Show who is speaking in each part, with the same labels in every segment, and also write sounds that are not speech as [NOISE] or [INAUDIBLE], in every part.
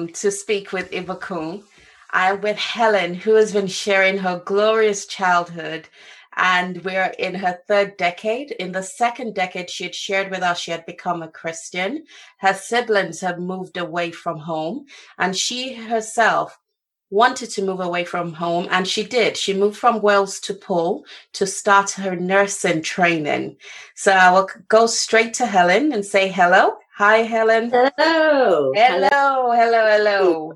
Speaker 1: Welcome to Speak with Ibukun. I'm uh, with Helen, who has been sharing her glorious childhood, and we're in her third decade. In the second decade, she had shared with us she had become a Christian. Her siblings had moved away from home, and she herself wanted to move away from home, and she did. She moved from Wales to Poole to start her nursing training. So I will go straight to Helen and say hello. Hi, Helen.
Speaker 2: Hello.
Speaker 1: Hello, hello, hello.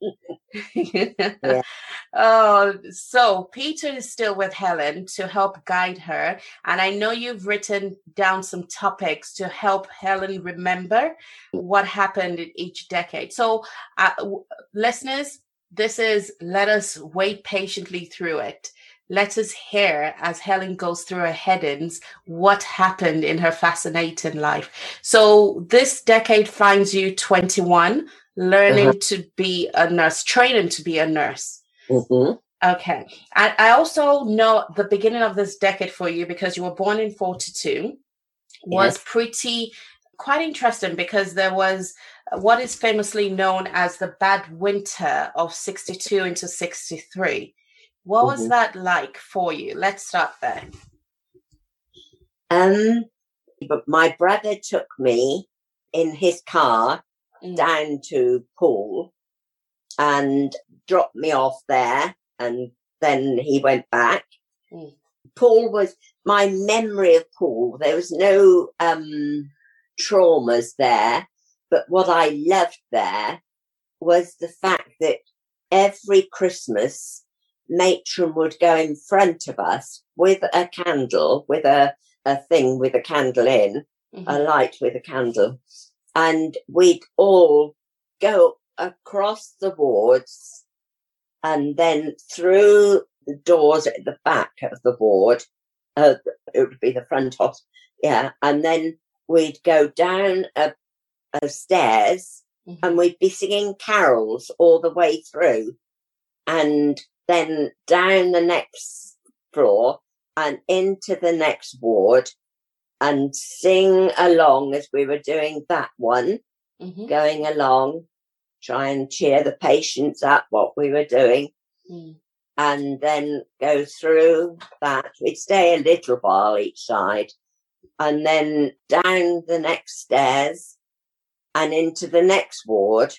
Speaker 1: [LAUGHS]
Speaker 2: Yeah. [LAUGHS]
Speaker 1: Oh, so Peter is still with Helen to help guide her. And I know you've written down some topics to help Helen remember what happened in each decade. So, uh, listeners, this is let us wait patiently through it. Let us hear as Helen goes through her headings what happened in her fascinating life. So, this decade finds you 21, learning
Speaker 2: Uh-huh.
Speaker 1: to be a nurse, training to be a nurse.
Speaker 2: hmm
Speaker 1: Okay. And I also know the beginning of this decade for you because you were born in 42 was
Speaker 2: Yes.
Speaker 1: pretty quite interesting because there was what is famously known as the bad winter of 62 into 63. What was
Speaker 2: Mhm.
Speaker 1: that like for you? Let's start there.
Speaker 2: Um, but my brother took me in his car
Speaker 1: Mm.
Speaker 2: down to Poole and dropped me off there, and then he went back.
Speaker 1: Mm.
Speaker 2: Poole was my memory of Paul. There was no um traumas there, but what I loved there was the fact that every Christmas matron would go in front of us with a candle, with a, a thing with a candle in, a
Speaker 1: Mhm.
Speaker 2: light with a candle, and we'd all go across the wards and then through the doors at the back of the ward. Uh, it would be the front hospital, yeah, and then we'd go down a, a stairs
Speaker 1: Mhm.
Speaker 2: and we'd be singing carols all the way through and then down the next floor and into the next ward and sing along as we were doing that one,
Speaker 1: Mhm.
Speaker 2: going along, try and cheer the patients up what we were doing,
Speaker 1: Mm.
Speaker 2: and then go through that. We'd stay a little while each side, and then down the next stairs and into the next ward,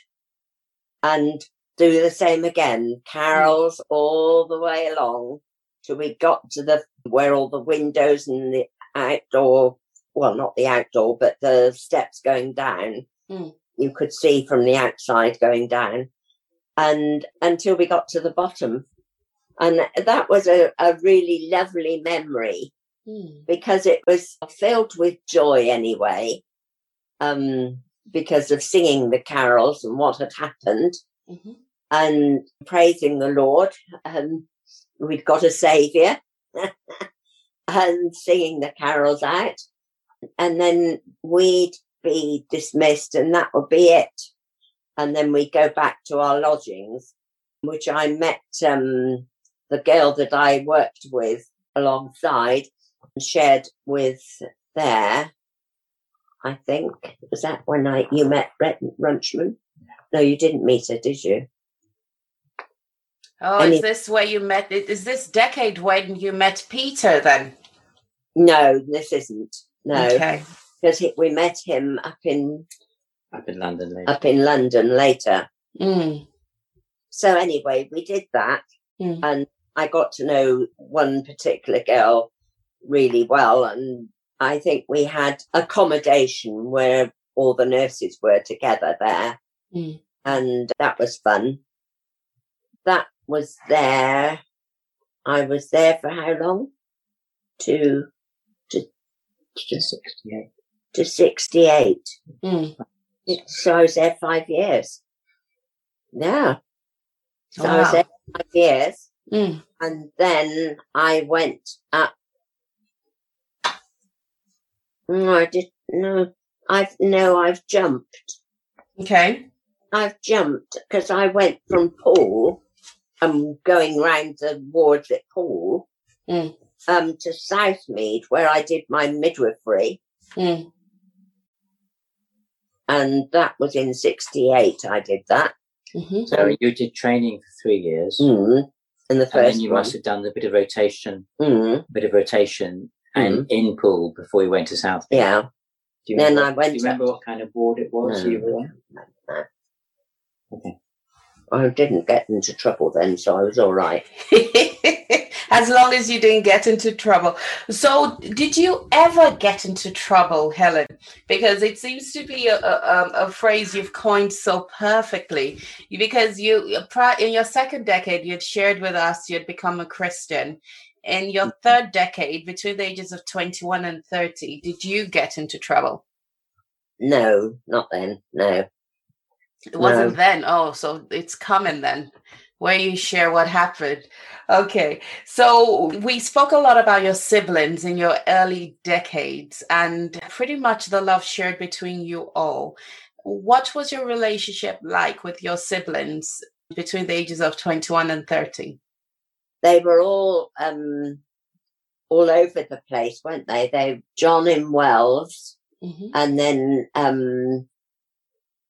Speaker 2: and do the same again. Carols all the way along till we got to the where all the windows and the outdoor, well, not the outdoor, but the steps going down.
Speaker 1: Mm.
Speaker 2: You could see from the outside going down, and until we got to the bottom. And that was a, a really lovely memory
Speaker 1: Mm.
Speaker 2: because it was filled with joy anyway, um, because of singing the carols and what had happened
Speaker 1: Mhm.
Speaker 2: And praising the Lord. Um, we'd got a saviour [LAUGHS] and singing the carols out. And then we'd be dismissed and that would be it. And then we'd go back to our lodgings, which I met um, the girl that I worked with alongside and shared with there. I think was that when I you met Brett Runchman? No, you didn't meet her, did you?
Speaker 1: Oh,
Speaker 2: Any-
Speaker 1: is this where you met? Is this decade when you met Peter then?
Speaker 2: No, this isn't. No,
Speaker 1: Okay.
Speaker 2: because we met him up in
Speaker 3: up in London later.
Speaker 2: up in London later.
Speaker 1: Mm.
Speaker 2: So anyway, we did that,
Speaker 1: Mm.
Speaker 2: and I got to know one particular girl really well, and I think we had accommodation where all the nurses were together there,
Speaker 1: Mm.
Speaker 2: and that was fun. That was there. I was there for how long? To to to,
Speaker 3: 68.
Speaker 2: to sixty eight.
Speaker 1: Mm.
Speaker 2: So I was there five years. Yeah. So I was there five years.
Speaker 1: Mm.
Speaker 2: And then I went up. No, I did no. I've no. I've jumped.
Speaker 1: Okay.
Speaker 2: I've jumped because I went from Poole, um, going round the wards at Poole,
Speaker 1: Mm.
Speaker 2: um, to Southmead where I did my midwifery,
Speaker 1: Mm.
Speaker 2: and that was in 68 I did that.
Speaker 1: hmm
Speaker 3: So you did training for three years,
Speaker 2: Mm. And the
Speaker 3: and
Speaker 2: first
Speaker 3: then you
Speaker 2: one.
Speaker 3: must have done a bit of rotation,
Speaker 2: Mm.
Speaker 3: bit of rotation, and in Poole before you went to South.
Speaker 2: Yeah.
Speaker 3: Do you
Speaker 2: Then
Speaker 3: remember,
Speaker 2: I went
Speaker 3: Do you
Speaker 2: to-
Speaker 3: remember what kind of ward it was
Speaker 2: No.
Speaker 3: you were on? Okay.
Speaker 2: I didn't get into trouble then, so I was all right. [LAUGHS]
Speaker 1: as long as you didn't get into trouble. So, did you ever get into trouble, Helen? Because it seems to be a, a, um, a phrase you've coined so perfectly. Because you, in your second decade, you had shared with us you had become a Christian. In your third decade, between the ages of 21 and 30, did you get into trouble?
Speaker 2: No, not then. No.
Speaker 1: It wasn't
Speaker 2: No.
Speaker 1: then. Oh, so it's coming then, where you share what happened. Okay. So we spoke a lot about your siblings in your early decades and pretty much the love shared between you all. What was your relationship like with your siblings between the ages of 21 and 30?
Speaker 2: They were all um all over the place, weren't they? They John in Wells
Speaker 1: Mhm.
Speaker 2: and then um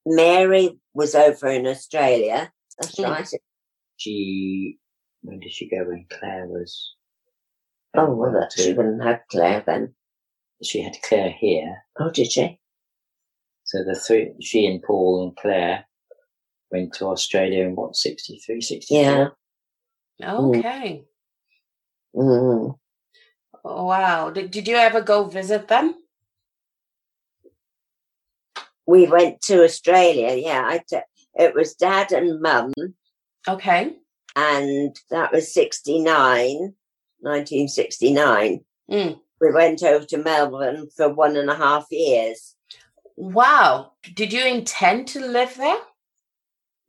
Speaker 2: Mary was over in Australia. That's
Speaker 1: Mm.
Speaker 2: right.
Speaker 3: She when did she go? When Claire was.
Speaker 2: Oh well that she wouldn't have Claire then.
Speaker 3: She had Claire here,
Speaker 2: Oh did she?
Speaker 3: so the three, she and Paul and Claire went to Australia in what 63, 64?
Speaker 2: Yeah.
Speaker 1: Okay.
Speaker 2: Mm.
Speaker 1: Wow. Did, did you ever go visit them?
Speaker 2: We went to Australia, yeah. I t- it was dad and mum
Speaker 1: Okay.
Speaker 2: and that was 69, 1969.
Speaker 1: Mm.
Speaker 2: We went over to Melbourne for one and a half years.
Speaker 1: Wow. Did you intend to live there?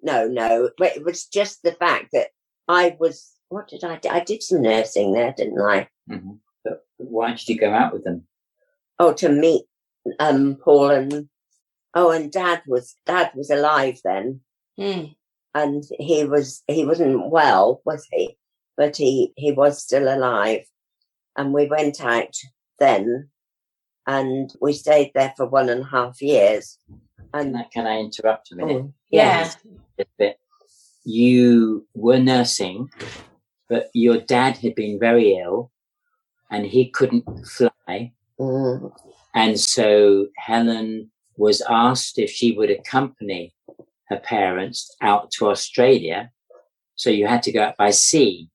Speaker 2: No, no, but it was just the fact that I was, what did I do? I did some nursing there, didn't I?
Speaker 3: hmm But why did you go out with them?
Speaker 2: Oh, to meet um Paul and, oh, and dad was, dad was alive then.
Speaker 1: Mm.
Speaker 2: and he was he wasn't well, was he? But he he was still alive, and we went out then, and we stayed there for one and a half years.
Speaker 3: Can
Speaker 2: And
Speaker 3: I, can I interrupt a minute?
Speaker 2: oh,
Speaker 1: Yeah.
Speaker 3: bit. You were nursing, but your dad had been very ill and he couldn't fly.
Speaker 2: mm,
Speaker 3: And so Helen was asked if she would accompany her parents out to Australia. So you had to go out by sea.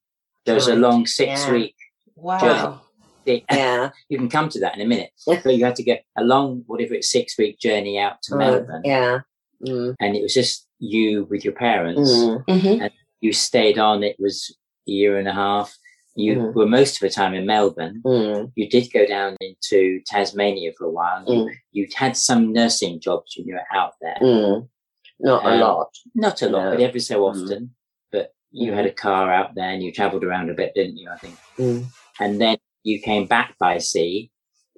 Speaker 3: There was a long six
Speaker 2: yeah.
Speaker 3: week.
Speaker 1: Wow. [LAUGHS]
Speaker 2: yeah,
Speaker 3: You can come to that in a minute. [LAUGHS] But you had to get a long, whatever it's, six week journey out to
Speaker 2: mm,
Speaker 3: Melbourne.
Speaker 2: yeah, mm,
Speaker 3: And it was just you with your parents.
Speaker 2: mm,
Speaker 1: hmm
Speaker 3: you stayed on. It was a year and a half. You
Speaker 2: Mm.
Speaker 3: were most of the time in Melbourne.
Speaker 2: mm,
Speaker 3: You did go down into Tasmania for a while. You,
Speaker 2: mm,
Speaker 3: you'd had some nursing jobs when you were out there.
Speaker 2: mm. not a
Speaker 3: Um,
Speaker 2: lot.
Speaker 3: Not a lot,
Speaker 2: No.
Speaker 3: but every so
Speaker 2: Mm.
Speaker 3: often. But you
Speaker 2: Mm.
Speaker 3: had a car out there and you travelled around a bit, didn't you? I think.
Speaker 2: Mm,
Speaker 3: And then you came back by sea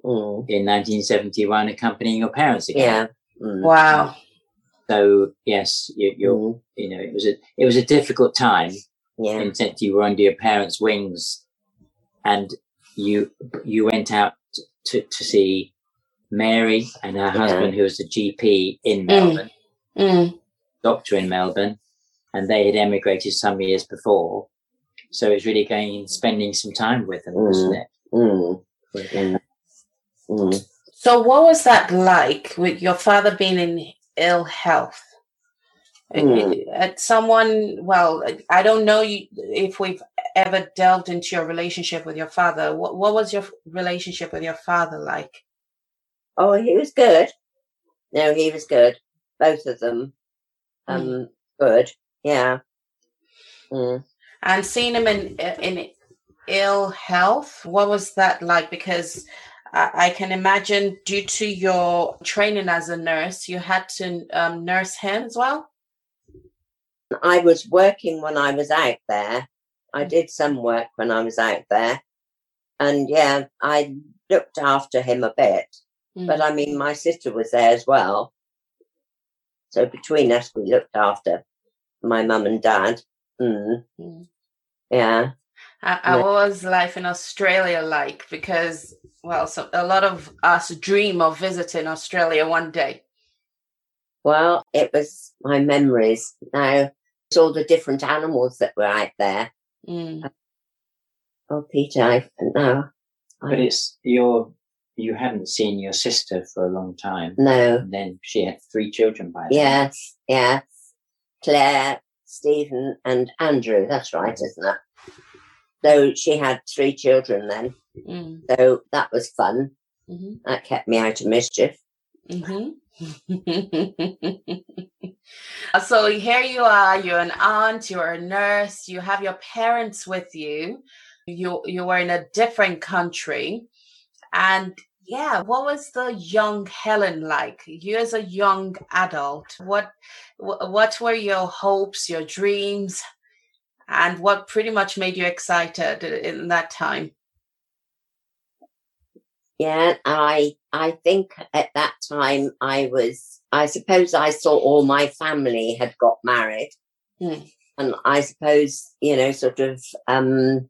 Speaker 2: mm,
Speaker 3: in 1971, accompanying your parents again.
Speaker 2: yeah, mm,
Speaker 1: Wow.
Speaker 3: So yes, you, you're,
Speaker 2: mm,
Speaker 3: you know, it was a it was a difficult time.
Speaker 2: Yeah,
Speaker 3: in sense you were under your parents' wings, and you you went out to to see Mary and her
Speaker 2: Yeah.
Speaker 3: husband, who was a GP in Melbourne,
Speaker 1: Mm.
Speaker 3: doctor in Melbourne, and they had emigrated some years before. So it's really going and spending some time with them, wasn't it?
Speaker 2: mm, mm, mm.
Speaker 1: So, what was that like with your father being in ill health?
Speaker 2: Mm.
Speaker 1: At someone, well, I don't know you, if we've ever delved into your relationship with your father. What, what was your relationship with your father like?
Speaker 2: Oh, he was good. No, he was good. Both of them. Um, good. Yeah. Mm.
Speaker 1: And seeing him in in ill health, what was that like? Because I, I can imagine, due to your training as a nurse, you had to um, nurse him as well.
Speaker 2: I was working when I was out there. I
Speaker 1: Mm.
Speaker 2: did some work when I was out there. And yeah, I looked after him a bit. But I mean, my sister was there as well. So between us, we looked after my mum and dad. Mm.
Speaker 1: Mm.
Speaker 2: Yeah.
Speaker 1: I, I
Speaker 2: Yeah.
Speaker 1: was life in Australia like because well, so a lot of us dream of visiting Australia one day.
Speaker 2: Well, it was my memories. Now, it's all the different animals that were out there.
Speaker 1: Mm.
Speaker 2: Oh, Peter, I no.
Speaker 3: But it's your you hadn't seen your sister for a long time.
Speaker 2: no.
Speaker 3: And then she had three children by then.
Speaker 2: Yes, yes. Claire, Stephen, and Andrew. That's right, isn't it? So she had three children then.
Speaker 1: Mm.
Speaker 2: So that was fun.
Speaker 1: hmm
Speaker 2: That kept me out of mischief.
Speaker 1: hmm [LAUGHS] so here you are, you're an aunt, you're a nurse, you have your parents with you. You you were in a different country. And yeah, what was the young Helen like? You as a young adult, what what were your hopes, your dreams, and what pretty much made you excited in that time?
Speaker 2: Yeah, I I think at that time I was I suppose I saw all my family had got married.
Speaker 1: Hmm.
Speaker 2: And I suppose, you know, sort of um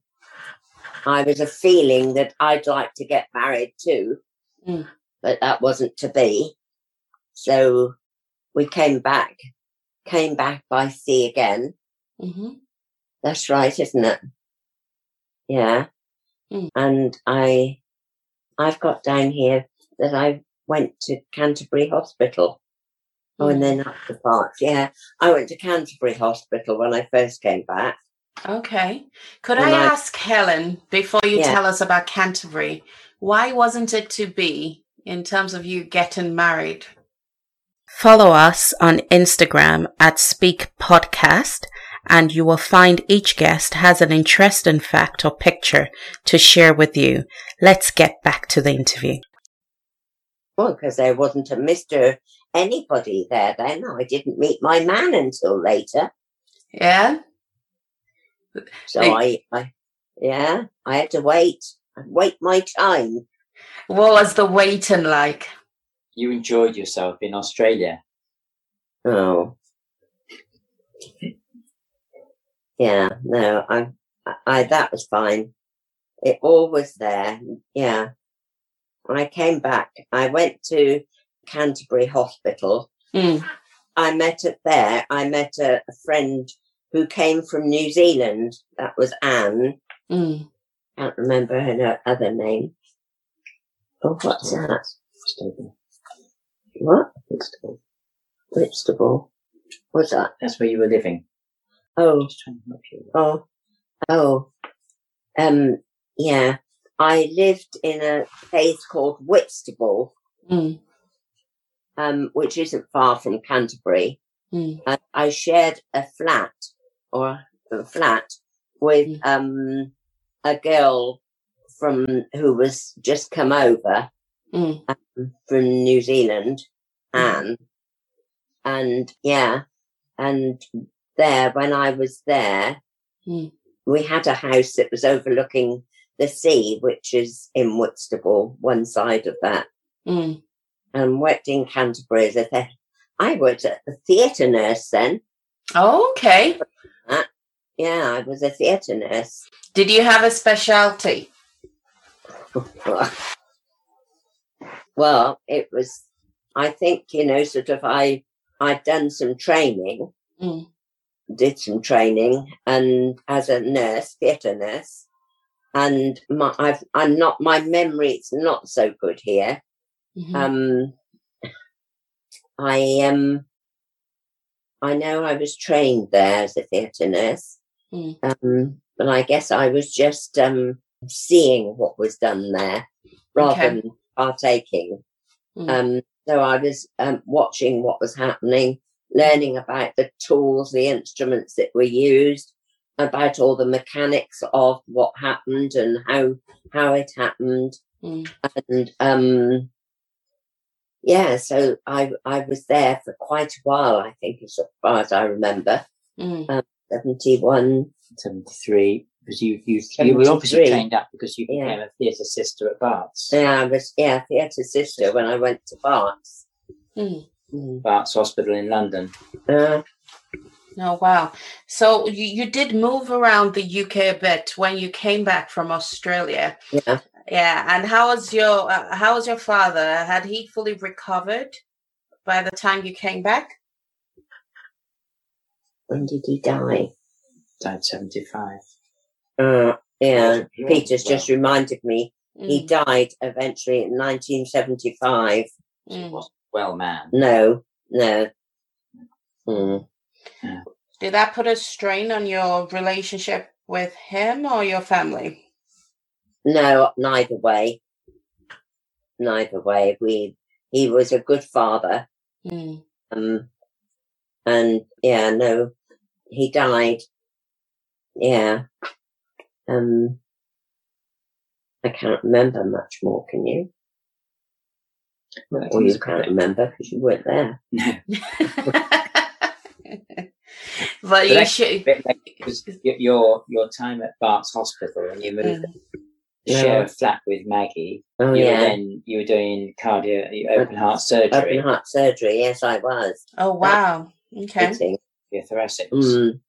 Speaker 2: I was a feeling that I'd like to get married too.
Speaker 1: Hmm.
Speaker 2: But that wasn't to be. So we came back came back by sea again.
Speaker 1: hmm
Speaker 2: That's right, isn't it? Yeah.
Speaker 1: Mm.
Speaker 2: And I, I've got down here that I went to Canterbury Hospital. Oh, and mm. then up the park. Yeah. I went to Canterbury Hospital when I first came back.
Speaker 1: Okay. Could I
Speaker 2: I-
Speaker 1: ask Helen, before you
Speaker 2: Yeah.
Speaker 1: tell us about Canterbury, why wasn't it to be in terms of you getting married? Follow us on Instagram at Speak Podcast, and you will find each guest has an interesting fact or picture to share with you. Let's get back to the interview.
Speaker 2: Well, because there wasn't a Mr. Anybody there then. I didn't meet my man until later.
Speaker 1: Yeah?
Speaker 2: So
Speaker 1: Hey.
Speaker 2: I, I, yeah, I had to wait, wait my time.
Speaker 1: What was the waiting like?
Speaker 3: You enjoyed yourself in Australia.
Speaker 2: Oh. Yeah, no, I, I, that was fine. It all was there. Yeah. When I came back, I went to Canterbury Hospital.
Speaker 1: Mm.
Speaker 2: I met it there. I met a, a friend who came from New Zealand. That was Anne.
Speaker 1: Mm.
Speaker 2: Can't remember her no- other name. Oh, what's that?
Speaker 3: Stable.
Speaker 2: What?
Speaker 3: Stable.
Speaker 2: Whitstable. What's that?
Speaker 3: That's where you were living.
Speaker 2: Oh,
Speaker 3: Just trying to help you.
Speaker 2: Oh, oh, um, yeah. I lived in a place called Whitstable,
Speaker 1: Mm.
Speaker 2: um, which isn't far from Canterbury.
Speaker 1: Mm.
Speaker 2: And I shared a flat or a flat with, um, a girl from who was just come over
Speaker 1: Mm.
Speaker 2: from New Zealand,
Speaker 1: Mhm.
Speaker 2: Anne. And yeah, and there, when I was there,
Speaker 1: Mm.
Speaker 2: we had a house that was overlooking the sea, which is in Whitstable, one side of that,
Speaker 1: Mm.
Speaker 2: and worked in Canterbury as a the- I worked at the theatre nurse then.
Speaker 1: Oh, okay.
Speaker 2: Yeah, I was a theatre nurse.
Speaker 1: Did you have a specialty? [LAUGHS]
Speaker 2: well, it was, I think, you know, sort of, I, I'd done some training,
Speaker 1: Mm.
Speaker 2: did some training and as a nurse, theatre nurse. And my, I've, I'm not, my memory's not so good here.
Speaker 1: Mhm.
Speaker 2: Um, I, um, I know I was trained there as a theatre nurse.
Speaker 1: Mm.
Speaker 2: Um, but I guess I was just, um, seeing what was done there rather
Speaker 1: Okay.
Speaker 2: than partaking.
Speaker 1: Mm.
Speaker 2: Um, so I was um, watching what was happening, learning about the tools, the instruments that were used, about all the mechanics of what happened and how how it happened,
Speaker 1: Mm.
Speaker 2: and um, yeah. So I I was there for quite a while. I think, as far as I remember,
Speaker 1: Mm.
Speaker 2: seventy one.
Speaker 3: 73. Because you, you, you were obviously trained up because you
Speaker 2: Yeah.
Speaker 3: became a theatre sister at Barts.
Speaker 2: Yeah, I was yeah theatre sister when I went to Barts.
Speaker 1: Mm.
Speaker 3: Barts Hospital in London.
Speaker 2: Uh,
Speaker 1: Oh wow! So you, you did move around the UK a bit when you came back from Australia.
Speaker 2: yeah.
Speaker 1: Yeah, and how was your uh, how was your father? Had he fully recovered? by the time you came back?
Speaker 2: When did he die?
Speaker 3: Died 75.
Speaker 2: Uh, yeah, Peter's
Speaker 3: well.
Speaker 2: just reminded me he
Speaker 1: Mm,
Speaker 2: died eventually in 1975.
Speaker 3: He
Speaker 1: mm.
Speaker 3: wasn't well man.
Speaker 2: No, no. Mm.
Speaker 1: Did that put a strain on your relationship with him or your family?
Speaker 2: No, neither way. Neither way. We he was a good father.
Speaker 1: Mm,
Speaker 2: Um, and yeah, no, he died. Yeah. Um, I can't remember much more. Can you? Or you can't remember because you weren't there. [LAUGHS] [LAUGHS] [LAUGHS] [LAUGHS]
Speaker 1: but you
Speaker 3: that's
Speaker 1: should.
Speaker 3: bit like your your time at Bart's Hospital and you moved to share
Speaker 2: Yeah.
Speaker 3: a flat with Maggie.
Speaker 2: Oh
Speaker 3: you were
Speaker 2: yeah,
Speaker 3: then you were doing cardio open heart surgery,
Speaker 2: open heart surgery. Yes, I was.
Speaker 1: Oh wow. Okay.
Speaker 3: Your thoracics.
Speaker 2: Mm,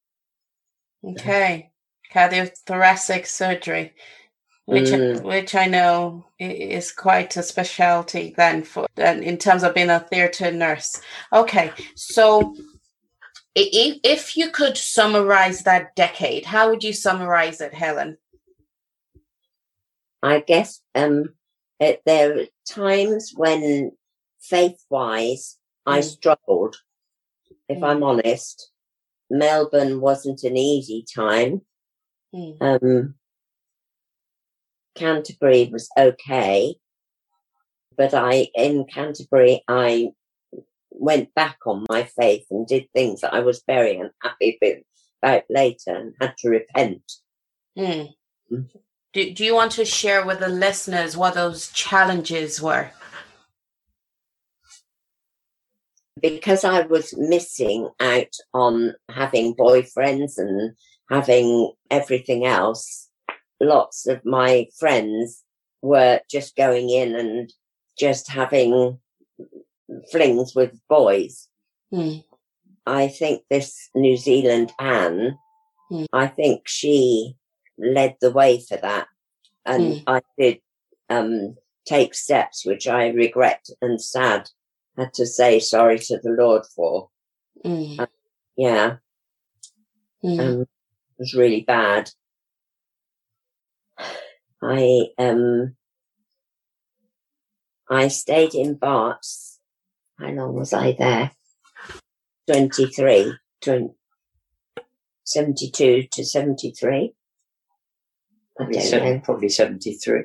Speaker 1: Okay. Cardiothoracic surgery, which
Speaker 2: Mm.
Speaker 1: which I know is quite a specialty then for then in terms of being a theatre nurse. Okay, so i- i- if you could summarize that decade, how would you summarize it, Helen?
Speaker 2: I guess um, it, there were times when faith-wise I
Speaker 1: Mm.
Speaker 2: struggled. If
Speaker 1: Mm.
Speaker 2: I'm honest, Melbourne wasn't an easy time.
Speaker 1: Mm,
Speaker 2: Um, Canterbury was okay, but I in Canterbury I went back on my faith and did things that I was very unhappy with about later and had to repent.
Speaker 1: mm.
Speaker 2: Mm.
Speaker 1: Do, do you want to share with the listeners what those challenges were?
Speaker 2: because I was missing out on having boyfriends and having everything else, lots of my friends were just going in and just having flings with boys.
Speaker 1: Mm,
Speaker 2: I think this New Zealand Anne,
Speaker 1: Hmm.
Speaker 2: I think she led the way for that. And I did um, take steps which I regret and sad had to say sorry to the Lord for.
Speaker 1: mm,
Speaker 2: Yeah,
Speaker 1: mm,
Speaker 2: um, it was really bad. I um I stayed in Barts. How long was I there? 23, 20, 72 to 73. I
Speaker 3: Probably,
Speaker 2: don't
Speaker 3: seven,
Speaker 2: know.
Speaker 3: probably 73,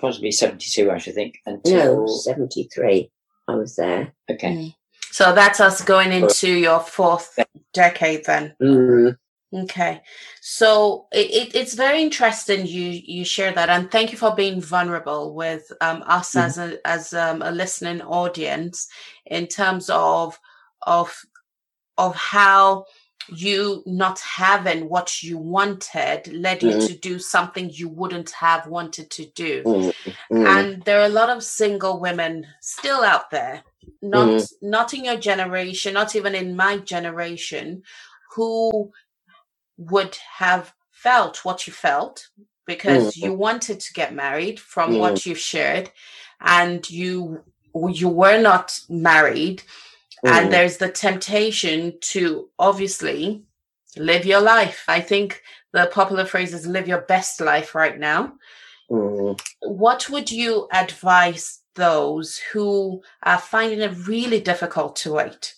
Speaker 3: possibly 72, I should think.
Speaker 2: No,
Speaker 3: Until,
Speaker 2: 73. I was there.
Speaker 3: okay.
Speaker 1: mm. So that's us going into your fourth decade then.
Speaker 2: Mm,
Speaker 1: Okay, so it, it, it's very interesting you you share that, and thank you for being vulnerable with um, us
Speaker 2: Mhm.
Speaker 1: as a as um, a listening audience in terms of of of how you not having what you wanted led you
Speaker 2: Mhm.
Speaker 1: to do something you wouldn't have wanted to do.
Speaker 2: mm, mm,
Speaker 1: And there are a lot of single women still out there, not not in your generation, not even in my generation, who would have felt what you felt because you wanted to get married from what you've shared and you you were not married.
Speaker 2: Mm.
Speaker 1: and there's the temptation to obviously live your life. I think the popular phrase is live your best life right now.
Speaker 2: Mm.
Speaker 1: what would you advise those who are finding it really difficult to wait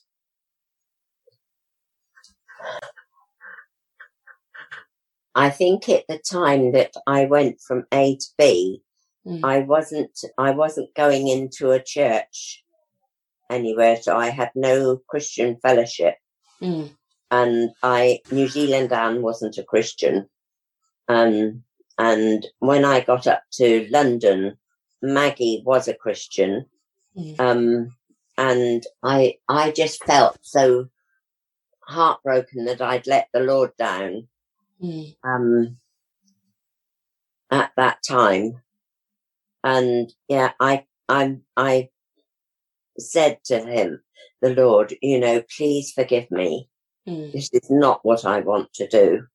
Speaker 2: I think at the time that I went from A to B,
Speaker 1: Mm.
Speaker 2: I wasn't I wasn't going into a church anywhere, so I had no Christian fellowship,
Speaker 1: Mm,
Speaker 2: and I New Zealand Anne wasn't a Christian, um, and when I got up to London, Maggie was a Christian,
Speaker 1: Mm.
Speaker 2: um, and I I just felt so heartbroken that I'd let the Lord down
Speaker 1: mm,
Speaker 2: um, at that time. And yeah, I, I, I said to him, the Lord, you know, please forgive me.
Speaker 1: mm,
Speaker 2: This is not what I want to do.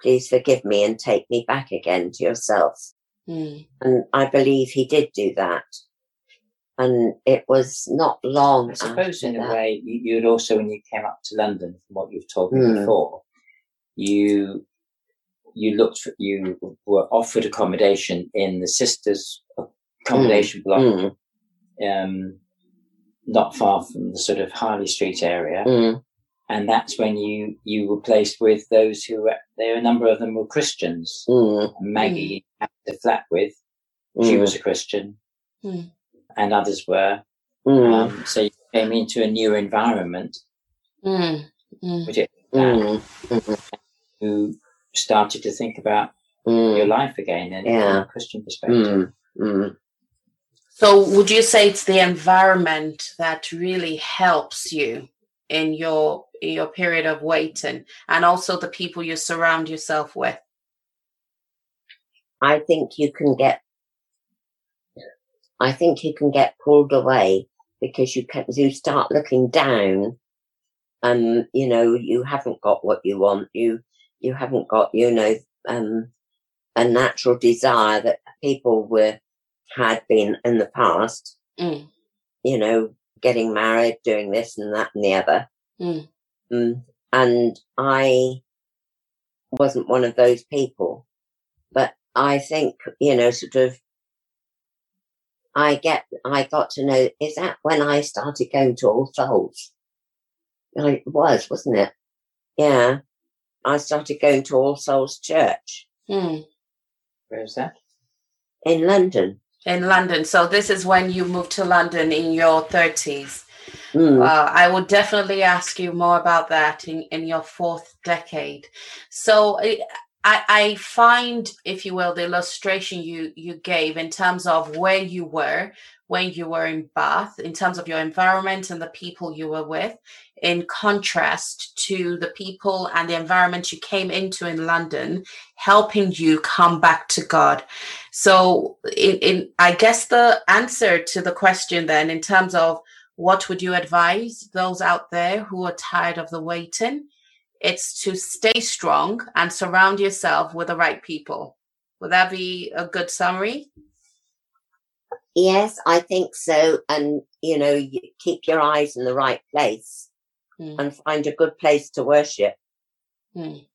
Speaker 2: Please forgive me and take me back again to yourself.
Speaker 1: mm,
Speaker 2: And I believe he did do that. and it was not long.
Speaker 3: I suppose, in
Speaker 2: after
Speaker 3: a way, you, you'd also, when you came up to London, from what you've told me
Speaker 2: Mm.
Speaker 3: before, you you looked for, you were offered accommodation in the sisters' accommodation block,
Speaker 2: Mm,
Speaker 3: um, not far from the sort of Harley Street area,
Speaker 2: mm,
Speaker 3: and that's when you you were placed with those who were there. A number of them were Christians.
Speaker 2: mm,
Speaker 3: Maggie had the flat with. She
Speaker 2: mm,
Speaker 3: was a Christian,
Speaker 1: Mm.
Speaker 3: and others were.
Speaker 2: mm,
Speaker 3: Um, so you came into a new environment,
Speaker 1: Mm, mm,
Speaker 3: which it,
Speaker 2: mm, mm,
Speaker 3: who started to think about
Speaker 2: mm,
Speaker 3: your life again in,
Speaker 2: Yeah.
Speaker 3: from a Christian perspective.
Speaker 2: mm, mm.
Speaker 1: So, would you say it's the environment that really helps you in your in your period of waiting, and also the people you surround yourself with?
Speaker 2: I think you can get, I think you can get pulled away because you can, you start looking down and, you know, you haven't got what you want. You, you haven't got, you know, um, a natural desire that people were, had been in the past,
Speaker 1: Mm,
Speaker 2: you know, getting married, doing this and that and the other.
Speaker 1: Mm.
Speaker 2: Mm. And I wasn't one of those people. But I think, you know, sort of, I get, I got to know, is that when I started going to All Souls? It was, wasn't it? Yeah. I started going to All Souls Church
Speaker 1: mm.
Speaker 3: Where's that?
Speaker 2: in London.
Speaker 1: In London. So, this is when you moved to London in your thirties.
Speaker 2: Mm.
Speaker 1: Uh, I will definitely ask you more about that in, in your fourth decade. So I, I I find, if you will, the illustration you you gave in terms of where you were when you were in Bath, in terms of your environment and the people you were with, in contrast to the people and the environment you came into in London, helping you come back to God. So, in, in I guess the answer to the question then, in terms of what would you advise those out there who are tired of the waiting? It's to stay strong and surround yourself with the right people. Would that be a good summary?
Speaker 2: Yes, I think so. And, you know, you keep your eyes in the right place
Speaker 1: Mm.
Speaker 2: and find a good place to worship.
Speaker 1: Mm.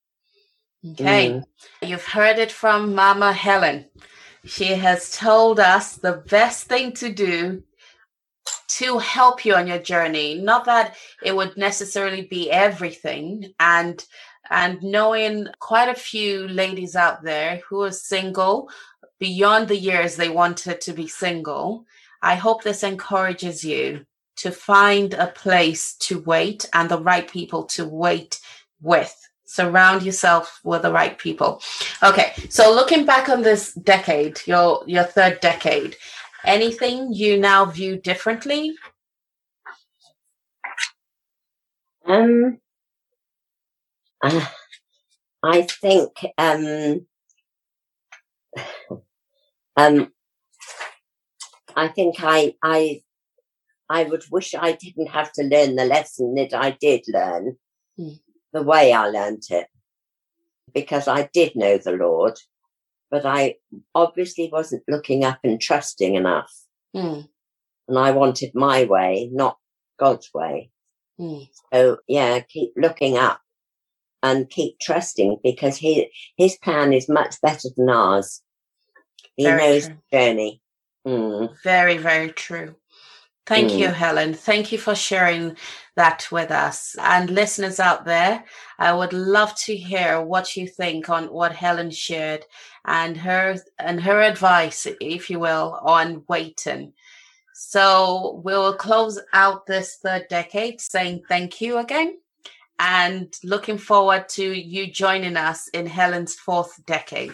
Speaker 1: Okay.
Speaker 2: Mm.
Speaker 1: You've heard it from Mama Helen. She has told us the best thing to do to help you on your journey. Not that it would necessarily be everything. And and knowing quite a few ladies out there who are single beyond the years they wanted to be single, I hope this encourages you to find a place to wait and the right people to wait with. Surround yourself with the right people. Okay so looking back on this decade your your third decade anything you now view differently?
Speaker 2: Um, [SIGHS] I think, um, um, I think I, I, I would wish I didn't have to learn the lesson that I did learn
Speaker 1: Hmm.
Speaker 2: the way I learnt it because I did know the Lord, but I obviously wasn't looking up and trusting enough.
Speaker 1: Hmm,
Speaker 2: And I wanted my way, not God's way.
Speaker 1: hmm.
Speaker 2: So yeah, keep looking up and keep trusting because he, his plan is much better than ours. He
Speaker 1: Very
Speaker 2: knows
Speaker 1: true.
Speaker 2: the journey. Mm.
Speaker 1: Very, very true. Thank you,
Speaker 2: Mm.
Speaker 1: Helen. Thank you for sharing that with us. And listeners out there, I would love to hear what you think on what Helen shared and her and her advice, if you will, on waiting. So we'll close out this third decade saying thank you again and looking forward to you joining us in Helen's fourth decade.